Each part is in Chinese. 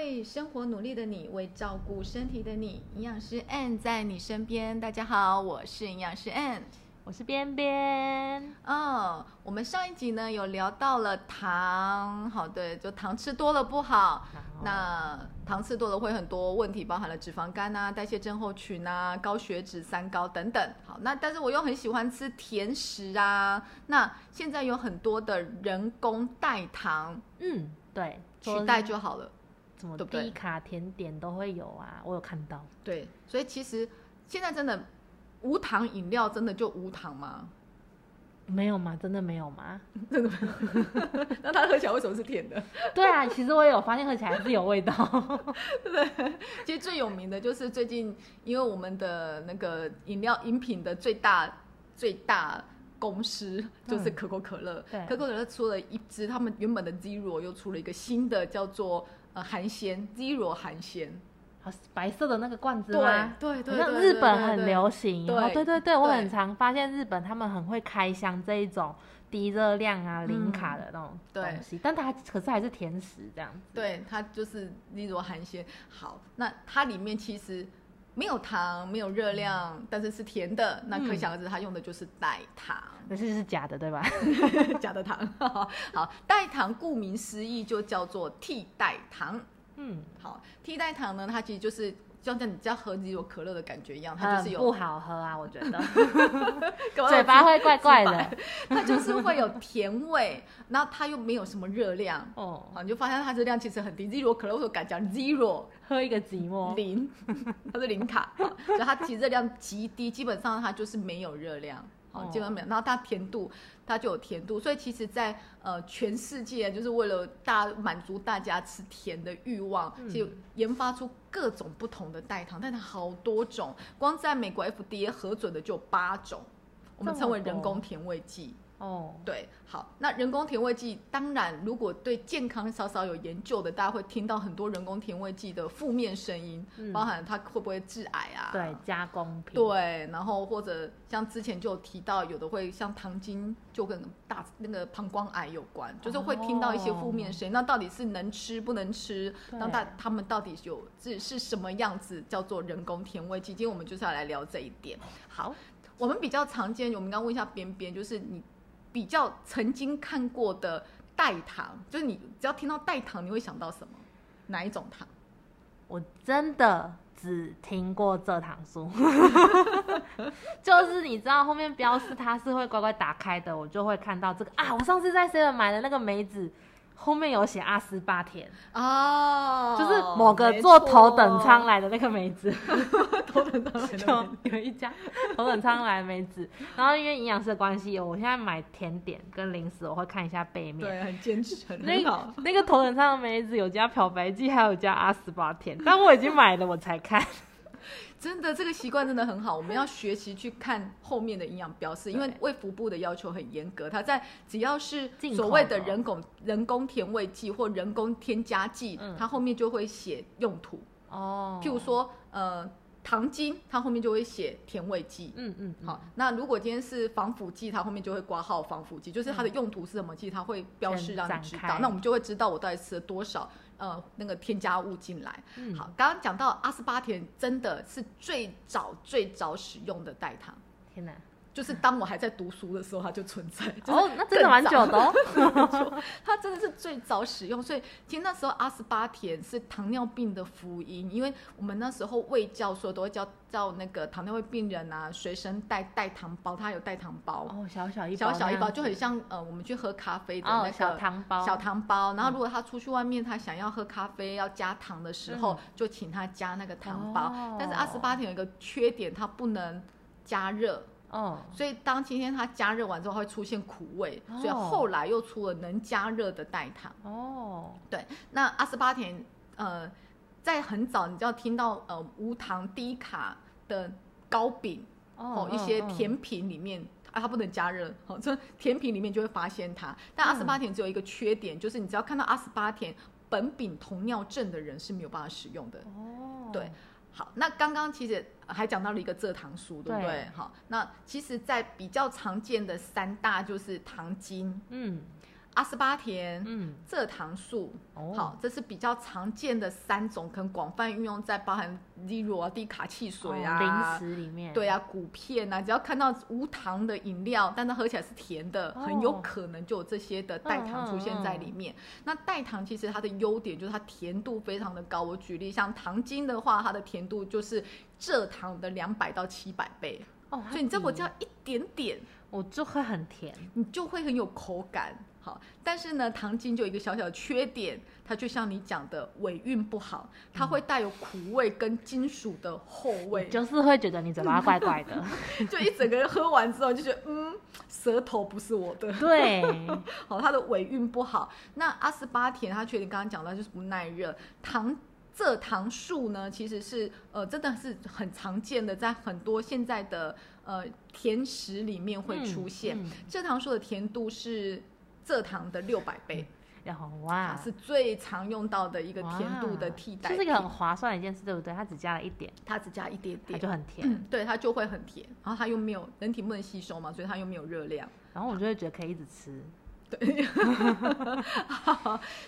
为生活努力的你，为照顾身体的你，营养师 Ann 在你身边。大家好，我是营养师 Ann，我是边边。嗯，我们上一集呢有聊到了糖，好对，就糖吃多了不好。那糖吃多了会很多问题，包含了脂肪肝啊、代谢症候群啊、高血脂、三高等等。好，那但是我又很喜欢吃甜食啊。那现在有很多的人工代糖，嗯，对，取代就好了。什么低卡甜点都会有啊，我有看到。对，所以其实现在真的无糖饮料真的就无糖吗？没有吗？真的没有吗？真的没有。那它喝起来为什么是甜的？对啊，其实我也有发现喝起来是有味道。对，其实最有名的就是最近，因为我们的那个饮料饮品的最大最大公司就是可口可乐。对，可口可乐出了一支，他们原本的 Zero 又出了一个新的，叫做。呃，含鲜 Zero 含鲜，白色的那个罐子吗？对对对，像日本很流行。对对对对，我很常发现日本他们很会开箱这一种低热量啊、零卡的那种东西，但它可是还是甜食这样子。对，它就是 Zero 含鲜。好，那它里面其实没有糖，没有热量，但是是甜的。那可想而知，它用的就是代糖。可是是假的，对吧？假的糖。好，代糖顾名思义就叫做替代糖。嗯，好，替代糖呢，它其实就是就像你叫喝几有可乐的感觉一样，它就是有不好喝啊，我觉得 嘴巴会怪怪的。它就是会有甜味，然后它又没有什么热量。哦，好，你就发现它热量其实很低。zero 可乐我敢讲 zero，喝一个寂寞零，它是零卡，所以它其实热量极低，基本上它就是没有热量。好，基本没有。然后它甜度，它就有甜度。所以其实，在呃全世界，就是为了大满足大家吃甜的欲望，就研发出各种不同的代糖，但它好多种。光在美国 FDA 核准的就八种，我们称为人工甜味剂。哦，对，好，那人工甜味剂，当然，如果对健康稍稍有研究的，大家会听到很多人工甜味剂的负面声音，包含它会不会致癌啊？对，加工品。对，然后或者像之前就有提到，有的会像糖精就跟大那个膀胱癌有关，就是会听到一些负面声音。那到底是能吃不能吃？那大他们到底有是是什么样子？叫做人工甜味剂？今天我们就是要来聊这一点。好，我们比较常见，我们刚问一下边边，就是你。比较曾经看过的代糖，就是你只要听到代糖，你会想到什么？哪一种糖？我真的只听过蔗糖酥，就是你知道后面标示它是会乖乖打开的，我就会看到这个啊。我上次在 seven 买的那个梅子。后面有写阿斯巴甜。哦，就是某个坐头等舱来的那个梅子，头等舱来的 有一家头等舱来梅子，然后因为营养师的关系，我现在买甜点跟零食，我会看一下背面，对，很坚持，很好。那个头等舱的梅子有加漂白剂，还有加阿斯巴甜，但我已经买了，我才看。真的，这个习惯真的很好。我们要学习去看后面的营养标示，因为卫福部的要求很严格。它在只要是所谓的人工人工甜味剂或人工添加剂，它后面就会写用途。哦，譬如说，呃，糖精，它后面就会写甜味剂。嗯嗯。好，那如果今天是防腐剂，它后面就会挂号防腐剂，就是它的用途是什么剂，它会标示让你知道。那我们就会知道我到底吃了多少。呃，那个添加物进来，好，刚刚讲到阿斯巴甜真的是最早最早使用的代糖，天哪！就是当我还在读书的时候，它就存在。哦，那真的蛮久的哦。它真的是最早使用，所以其实那时候阿斯巴甜是糖尿病的福音，因为我们那时候卫教所都会教教那个糖尿病病人啊，随身带代糖包，它有代糖包哦，小小一包小小一包，就很像呃，我们去喝咖啡的那个小糖包。小糖包，然后如果他出去外面，他想要喝咖啡要加糖的时候，就请他加那个糖包。但是阿斯巴甜有一个缺点，它不能加热。哦，所以当今天它加热完之后会出现苦味，所以后来又出了能加热的代糖。哦，对，那阿斯巴甜，呃，在很早你就要听到呃无糖低卡的糕饼哦，一些甜品里面啊它不能加热，好，这甜品里面就会发现它。但阿斯巴甜只有一个缺点，就是你只要看到阿斯巴甜苯丙酮尿症的人是没有办法使用的。哦，对。好，那刚刚其实还讲到了一个蔗糖书，对不对？好，那其实，在比较常见的三大就是糖精，嗯，阿斯巴甜、嗯，蔗糖素，好，这是比较常见的三种，可能广泛运用在包含例如啊低卡汽水啊、零食里面，对啊，谷片啊，只要看到无糖的饮料，但它喝起来是甜的，很有可能就有这些的代糖出现在里面。那代糖其实它的优点就是它甜度非常的高。我举例，像糖精的话，它的甜度就是蔗糖的两百到七百倍，哦，所以你这我加一点点，我就会很甜，你就会很有口感。好，但是呢，糖精就有一个小小的缺点，它就像你讲的尾韵不好，它会带有苦味跟金属的后味，就是会觉得你嘴巴怪怪的，就一整个人喝完之后就觉得，嗯，舌头不是我的。对，好，它的尾韵不好。那阿斯巴甜它缺点刚刚讲到就是不耐热，糖蔗糖素呢其实是呃真的是很常见的，在很多现在的呃甜食里面会出现，蔗糖素的甜度是。蔗糖的六百倍，然后哇，是最常用到的一个甜度的替代，这是一个很划算的一件事，对不对？它只加了一点，它只加一点点，它就很甜，对，它就会很甜。然后它又没有人体不能吸收嘛，所以它又没有热量，然后我就会觉得可以一直吃。对，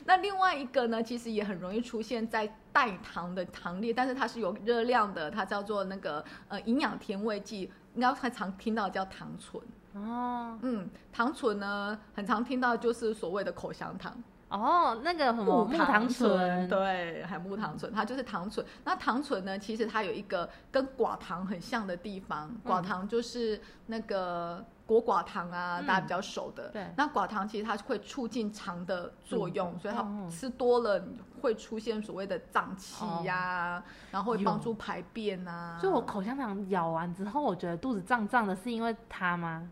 那另外一个呢，其实也很容易出现在代糖的糖列，但是它是有热量的，它叫做那个呃营养甜味剂，应该很常听到叫糖醇。哦，嗯，糖醇呢，很常听到就是所谓的口香糖。哦，那个什么木糖醇，对，还木糖醇，它就是糖醇。那糖醇呢，其实它有一个跟寡糖很像的地方，寡糖就是那个果寡糖啊，大家比较熟的。对，那寡糖其实它会促进肠的作用，所以它吃多了会出现所谓的胀气呀，然后会帮助排便啊。所以我口香糖咬完之后，我觉得肚子胀胀的，是因为它吗？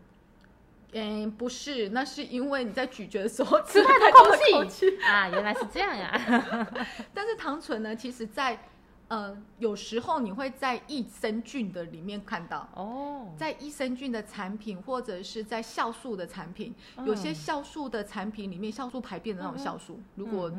嗯，不是，那是因为你在咀嚼的时候吃太多空气啊，原来是这样啊。但是糖醇呢，其实在呃有时候你会在益生菌的里面看到哦，在益生菌的产品或者是在酵素的产品，有些酵素的产品里面酵素排便的那种酵素，如果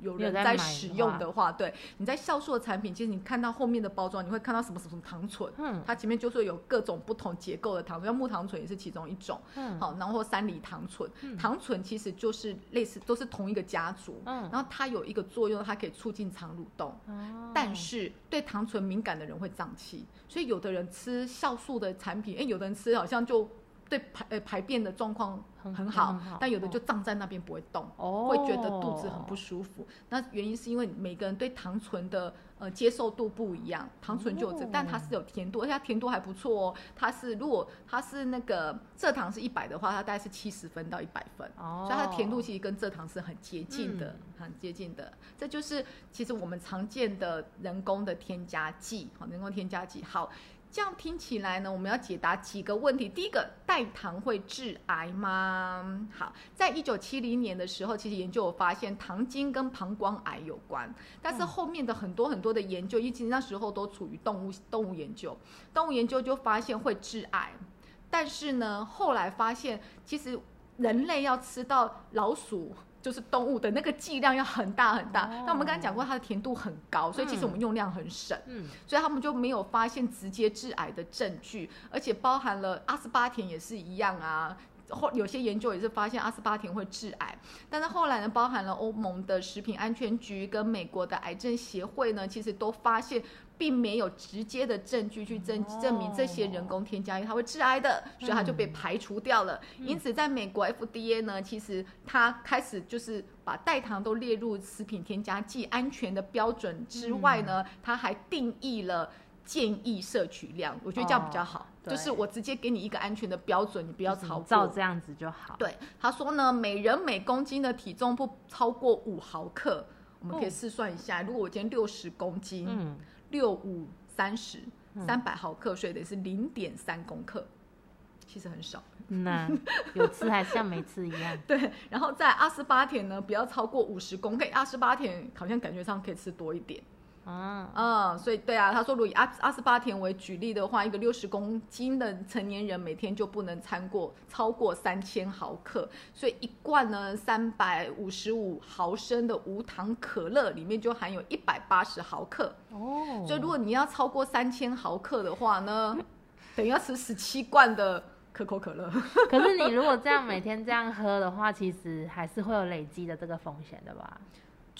有人在使用的话，对，你在酵素的产品，其实你看到后面的包装，你会看到什么什么糖醇，嗯，它前面就是有各种不同结构的糖醇，像木糖醇也是其中一种，嗯，好，然后三梨糖醇，糖醇其实就是类似都是同一个家族，嗯，然后它有一个作用，它可以促进肠蠕动，哦，但是是对糖醇敏感的人会胀气，所以有的人吃酵素的产品，哎，有的人吃好像就。对排呃排便的状况很好，但有的就胀在那边不会动，会觉得肚子很不舒服。那原因是因为每个人对糖醇的呃接受度不一样，糖醇就有这，但它是有甜度，而且它甜度还不错哦。它是如果它是那个蔗糖是一百的话，它大概是七十分到一百分，所以它的甜度其实跟蔗糖是很接近的，很接近的。这就是其实我们常见的人工的添加剂，好，人工添加剂好。这样听起来呢，我们要解答几个问题。第一个，代糖会致癌吗？好，在一九七零年的时候，其实研究有发现糖精跟膀胱癌有关，但是后面的很多很多的研究，以及那时候都处于动物动物研究，动物研究就发现会致癌，但是呢，后来发现其实人类要吃到老鼠。就是动物的那个剂量要很大很大，那我们刚才讲过它的甜度很高，所以其实我们用量很省，嗯。所以他们就没有发现直接致癌的证据，而且包含了阿斯巴甜也是一样啊，后有些研究也是发现阿斯巴甜会致癌，但是后来呢，包含了欧盟的食品安全局跟美国的癌症协会呢，其实都发现。并没有直接的证据去证证明这些人工添加液它会致癌的，所以它就被排除掉了。因此，在美国 FDA 呢，其实它开始就是把代糖都列入食品添加剂安全的标准之外呢，它还定义了建议摄取量。我觉得这样比较好，就是我直接给你一个安全的标准，你不要超过，照这样子就好。对，他说呢，每人每公斤的体重不超过五毫克，我们可以试算一下，如果我今天六十公斤，嗯。六五三十，三百毫克所以等于是零点三公克，其实很少。那有吃还是像没吃一样？对，然后在二十八天呢，不要超过五十公克。二十八天好像感觉上可以吃多一点。啊，嗯，所以对啊，他说，如果以阿阿斯巴甜为举例的话，一个六十公斤的成年人每天就不能餐过超过三千毫克，所以一罐呢三百五十五毫升的无糖可乐里面就含有一百八十毫克。哦，所以如果你要超过三千毫克的话呢，等于要吃十七罐的可口可乐。可是你如果这样每天这样喝的话，其实还是会有累积的这个风险的吧？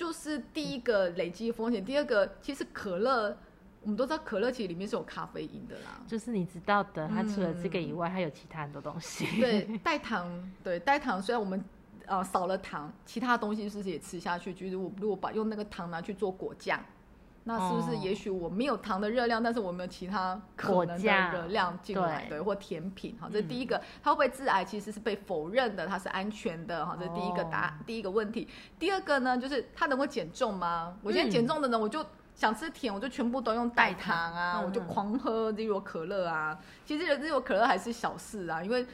就是第一个累积风险，第二个其实可乐。我们都知道可乐其实里面是有咖啡因的啦，就是你知道的，它除了这个以外，还有其他很多东西。对，代糖，对代糖，虽然我们呃少了糖，其他东西是不是也吃下去？就是我如果把用那个糖拿去做果酱，那是不是也许我没有糖的热量，但是我没有其他可能的热量进来，对，或甜品，哈，这是第一个，它会不会致癌？其实是被否认的，它是安全的，哈，这是第一个答第一个问题。第二个呢，就是它能够减重吗？我现在减重的呢，我就。想吃甜，我就全部都用代糖啊，我就狂喝这种可乐啊。其实这种可乐还是小事啊，因为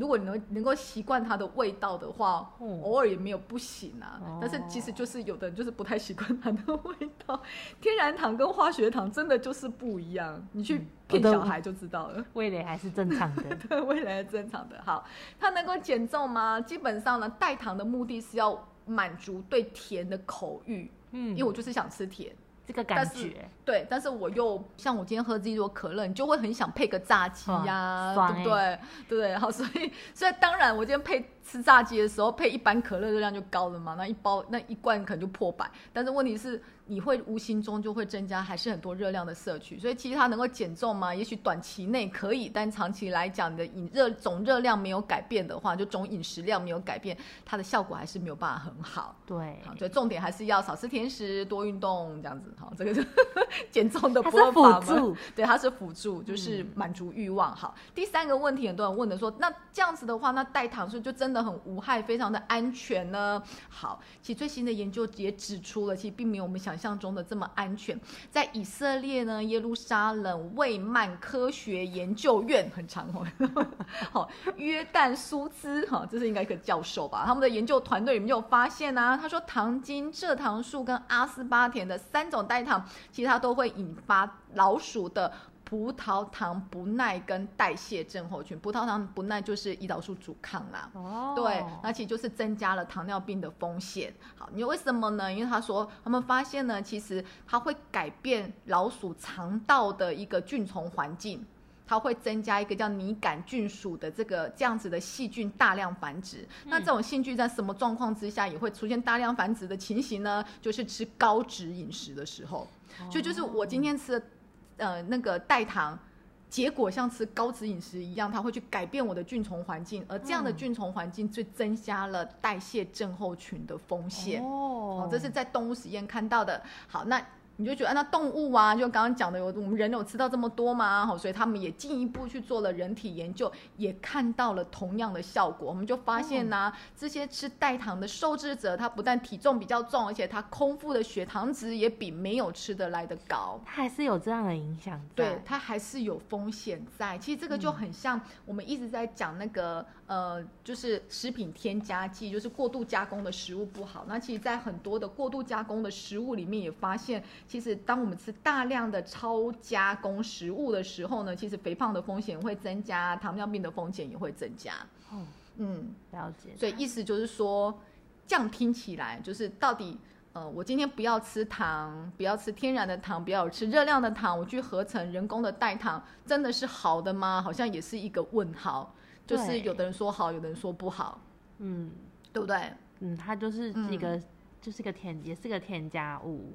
如果你能能够习惯它的味道的话，偶尔也没有不行啊。但是其实就是有的人就是不太习惯它的味道。天然糖跟化学糖真的就是不一样，你去骗小孩就知道了。味蕾还是正常的，对，味蕾是正常的。好，它能够减重吗？基本上呢，代糖的目的是要满足对甜的口欲。嗯，因为我就是想吃甜。这个感觉对，但是我又像我今天喝这一桌可乐，你就会很想配个炸鸡呀，对不对？对？好，所以所以当然，我今天配。吃炸鸡的时候配一般可乐热量就高了嘛，那一包那一罐可能就破百。但是问题是，你会无形中就会增加还是很多热量的摄取。所以其实它能够减重吗？也许短期内可以，但长期来讲，你的饮热总热量没有改变的话，就总饮食量没有改变，它的效果还是没有办法很好。对，好所以重点还是要少吃甜食，多运动这样子。好，这个是 减重的它是辅助，对，它是辅助，就是满足欲望。好，第三个问题很多人问的说，那这样子的话，那代糖是就真真的？很无害，非常的安全呢。好，其实最新的研究也指出了，其实并没有我们想象中的这么安全。在以色列呢，耶路撒冷魏曼科学研究院很长哦，好，约旦苏兹哈，这是应该一个教授吧？他们的研究团队里面有发现啊，他说糖精、蔗糖素跟阿斯巴甜的三种代糖，其实它都会引发老鼠的。葡萄糖不耐跟代谢症候群，葡萄糖不耐就是胰岛素阻抗啦。哦，对，那其实就是增加了糖尿病的风险。好，你为什么呢？因为他说他们发现呢，其实它会改变老鼠肠道的一个菌虫环境，它会增加一个叫拟杆菌属的这个这样子的细菌大量繁殖。那这种细菌在什么状况之下也会出现大量繁殖的情形呢？就是吃高脂饮食的时候。所以就是我今天吃的。呃，那个代糖，结果像吃高脂饮食一样，它会去改变我的菌虫环境，而这样的菌虫环境最增加了代谢症候群的风险。哦，这是在动物实验看到的。好，那。你就觉得那动物啊，就刚刚讲的，有我们人有吃到这么多吗？好，所以他们也进一步去做了人体研究，也看到了同样的效果。我们就发现呢，这些吃代糖的受制者，他不但体重比较重，而且他空腹的血糖值也比没有吃的来的高。它还是有这样的影响，对，它还是有风险在。其实这个就很像我们一直在讲那个呃，就是食品添加剂，就是过度加工的食物不好。那其实，在很多的过度加工的食物里面，也发现。其实，当我们吃大量的超加工食物的时候呢，其实肥胖的风险会增加，糖尿病的风险也会增加。哦，嗯，了解。所以意思就是说，这样听起来就是到底，呃，我今天不要吃糖，不要吃天然的糖，不要吃热量的糖，我去合成人工的代糖，真的是好的吗？好像也是一个问号。就是有的人说好，有的人说不好。嗯，对不对？嗯，它就是一个，就是个添，也是个添加物。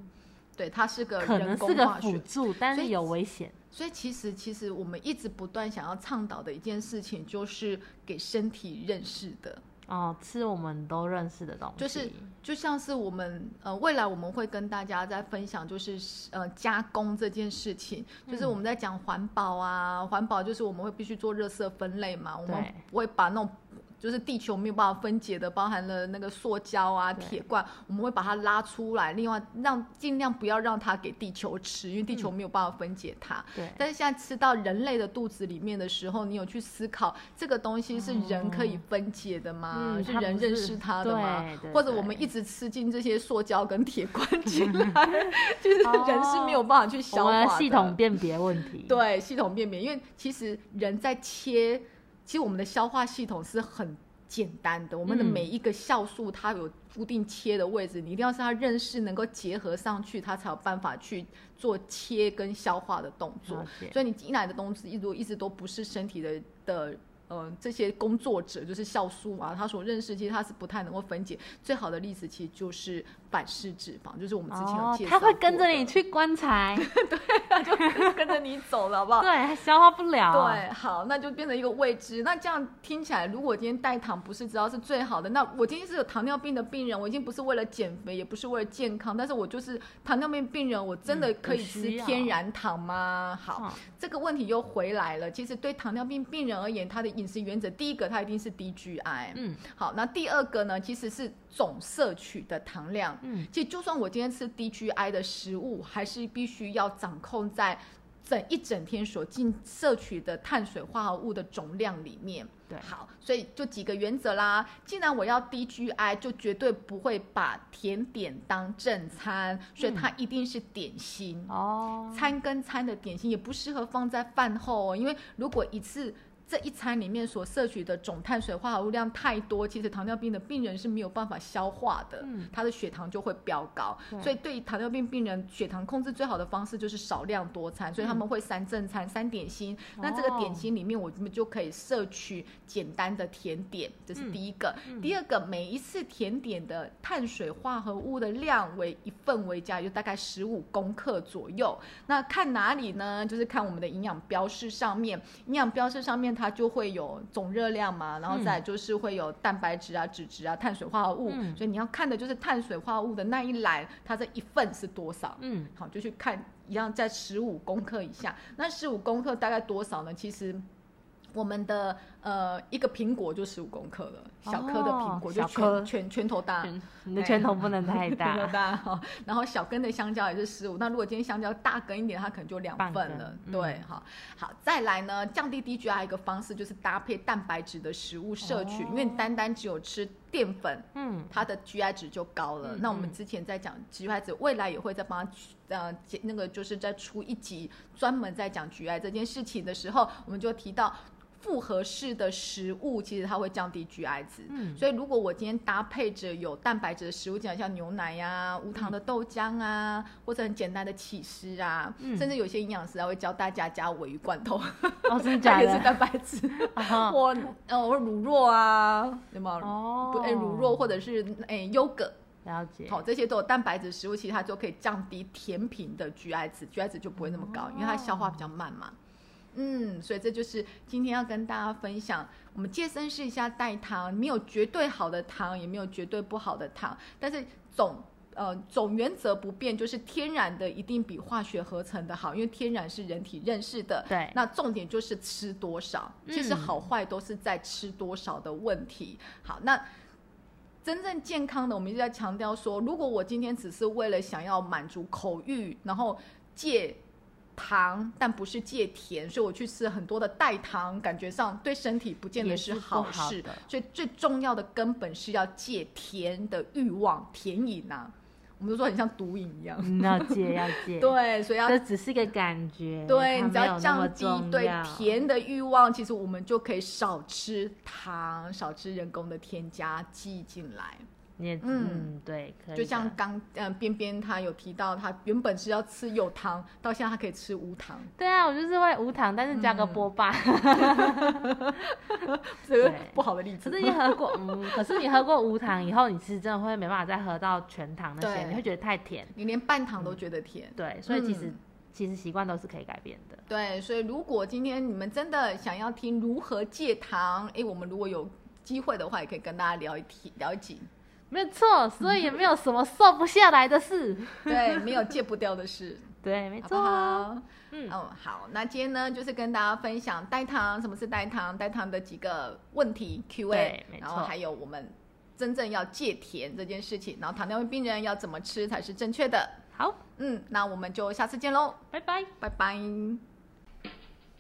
对，它是个可能是个辅助，但是有危险。所以其实，其实我们一直不断想要倡导的一件事情，就是给身体认识的哦，吃我们都认识的东西。就是就像是我们呃，未来我们会跟大家在分享，就是呃加工这件事情，就是我们在讲环保啊，环保就是我们会必须做热色分类嘛，我们不会把那种。就是地球没有办法分解的，包含了那个塑胶啊、铁罐，我们会把它拉出来，另外让尽量不要让它给地球吃，因为地球没有办法分解它。对。但是现在吃到人类的肚子里面的时候，你有去思考这个东西是人可以分解的吗？是人认识它的吗？或者我们一直吃进这些塑胶跟铁罐进来，就是人是没有办法去消化的。系统辨别问题。对，系统辨别，因为其实人在切。其实我们的消化系统是很简单的，我们的每一个酵素它有固定切的位置，你一定要是它认识能够结合上去，它才有办法去做切跟消化的动作。所以你进来的东西一直一直都不是身体的的呃，这些工作者就是酵素啊，他所认识其实他是不太能够分解。最好的例子其实就是反式脂肪，就是我们之前有介绍他会跟着你去棺材，对，他就跟着你走了，好不好？对，消化不了。对，好，那就变成一个未知。那这样听起来，如果今天代糖不是知道是最好的，那我今天是有糖尿病的病人，我已经不是为了减肥，也不是为了健康，但是我就是糖尿病病人，我真的可以吃天然糖吗？好，这个问题又回来了。其实对糖尿病病人而言，他的饮食原则，第一个它一定是低 GI，嗯，好，那第二个呢，其实是总摄取的糖量，嗯，其实就算我今天吃低 GI 的食物，还是必须要掌控在整一整天所进摄取的碳水化合物的总量里面，对，好，所以就几个原则啦。既然我要低 GI，就绝对不会把甜点当正餐，所以它一定是点心。哦，餐跟餐的点心也不适合放在饭后哦，因为如果一次。这一餐里面所摄取的总碳水化合物量太多，其实糖尿病的病人是没有办法消化的，他的血糖就会飙高。所以对糖尿病病人血糖控制最好的方式就是少量多餐，所以他们会三正餐、三点心。那这个点心里面，我们就可以摄取简单的甜点，这是第一个。第二个，每一次甜点的碳水化合物的量为一份为佳，就大概十五公克左右。那看哪里呢？就是看我们的营养标示上面，营养标示上面。它就会有总热量嘛，然后再就是会有蛋白质啊、脂质啊、碳水化合物，所以你要看的就是碳水化合物的那一栏，它这一份是多少？嗯，好，就去看一样在十五公克以下，那十五公克大概多少呢？其实我们的。呃，一个苹果就十五公克了，小颗的苹果就拳拳拳头大，你的拳头不能太大，拳头大哈。然后小根的香蕉也是十五，那如果今天香蕉大根一点，它可能就两份了。对，哈，好，再来呢，降低低 GI 一个方式就是搭配蛋白质的食物摄取，因为单单只有吃淀粉，嗯，它的 GI 值就高了。那我们之前在讲 GI 值，未来也会再帮它呃那个就是在出一集专门在讲 GI 这件事情的时候，我们就提到。复合式的食物其实它会降低 GI 值，嗯，所以如果我今天搭配着有蛋白质的食物，讲像牛奶呀、无糖的豆浆啊，或者很简单的起司啊，甚至有些营养师还会教大家加鲔鱼罐头，哦，真的 也是蛋白质，我呃乳酪啊，对吗？哦，哎，乳酪或者是哎优格，了解，好，这些都有蛋白质食物，其实它就可以降低甜品的 GI 值，GI 值就不会那么高，因为它消化比较慢嘛。嗯，所以这就是今天要跟大家分享，我们健身试一下代糖，没有绝对好的糖，也没有绝对不好的糖，但是总呃总原则不变，就是天然的一定比化学合成的好，因为天然是人体认识的。对，那重点就是吃多少，其实好坏都是在吃多少的问题。好，那真正健康的，我们一直在强调说，如果我今天只是为了想要满足口欲，然后戒。糖，但不是戒甜，所以我去吃很多的代糖，感觉上对身体不见得是好事。所以最重要的根本是要戒甜的欲望，甜瘾啊，我们都说很像毒瘾一样。要戒，要戒。对，所以要这只是一个感觉。对，你只要降低对甜的欲望，其实我们就可以少吃糖，少吃人工的添加剂进来。也嗯对，就像刚嗯边边他有提到，他原本是要吃有糖，到现在他可以吃无糖。对啊，我就是会无糖，但是加个波霸，这个不好的例子。可是你喝过嗯，可是你喝过无糖以后，你是真的会没办法再喝到全糖那些，你会觉得太甜，你连半糖都觉得甜。对，所以其实其实习惯都是可以改变的。对，所以如果今天你们真的想要听如何戒糖，哎，我们如果有机会的话，也可以跟大家聊一题聊一集。没有错，所以也没有什么瘦不下来的事，对，没有戒不掉的事，对，没错。嗯，哦，好，那今天呢，就是跟大家分享代糖，什么是代糖，代糖的几个问题 Q&A，然后还有我们真正要戒甜这件事情，然后糖尿病病人要怎么吃才是正确的。好，嗯，那我们就下次见喽，拜拜，拜拜。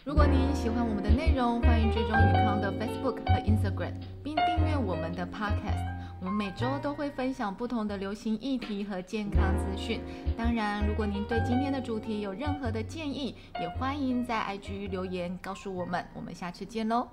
如果您喜欢我们的内容，欢迎追踪宇康的 Facebook 和 Instagram，并订阅我们的 Podcast。我们每周都会分享不同的流行议题和健康资讯。当然，如果您对今天的主题有任何的建议，也欢迎在 IG 留言告诉我们。我们下次见喽！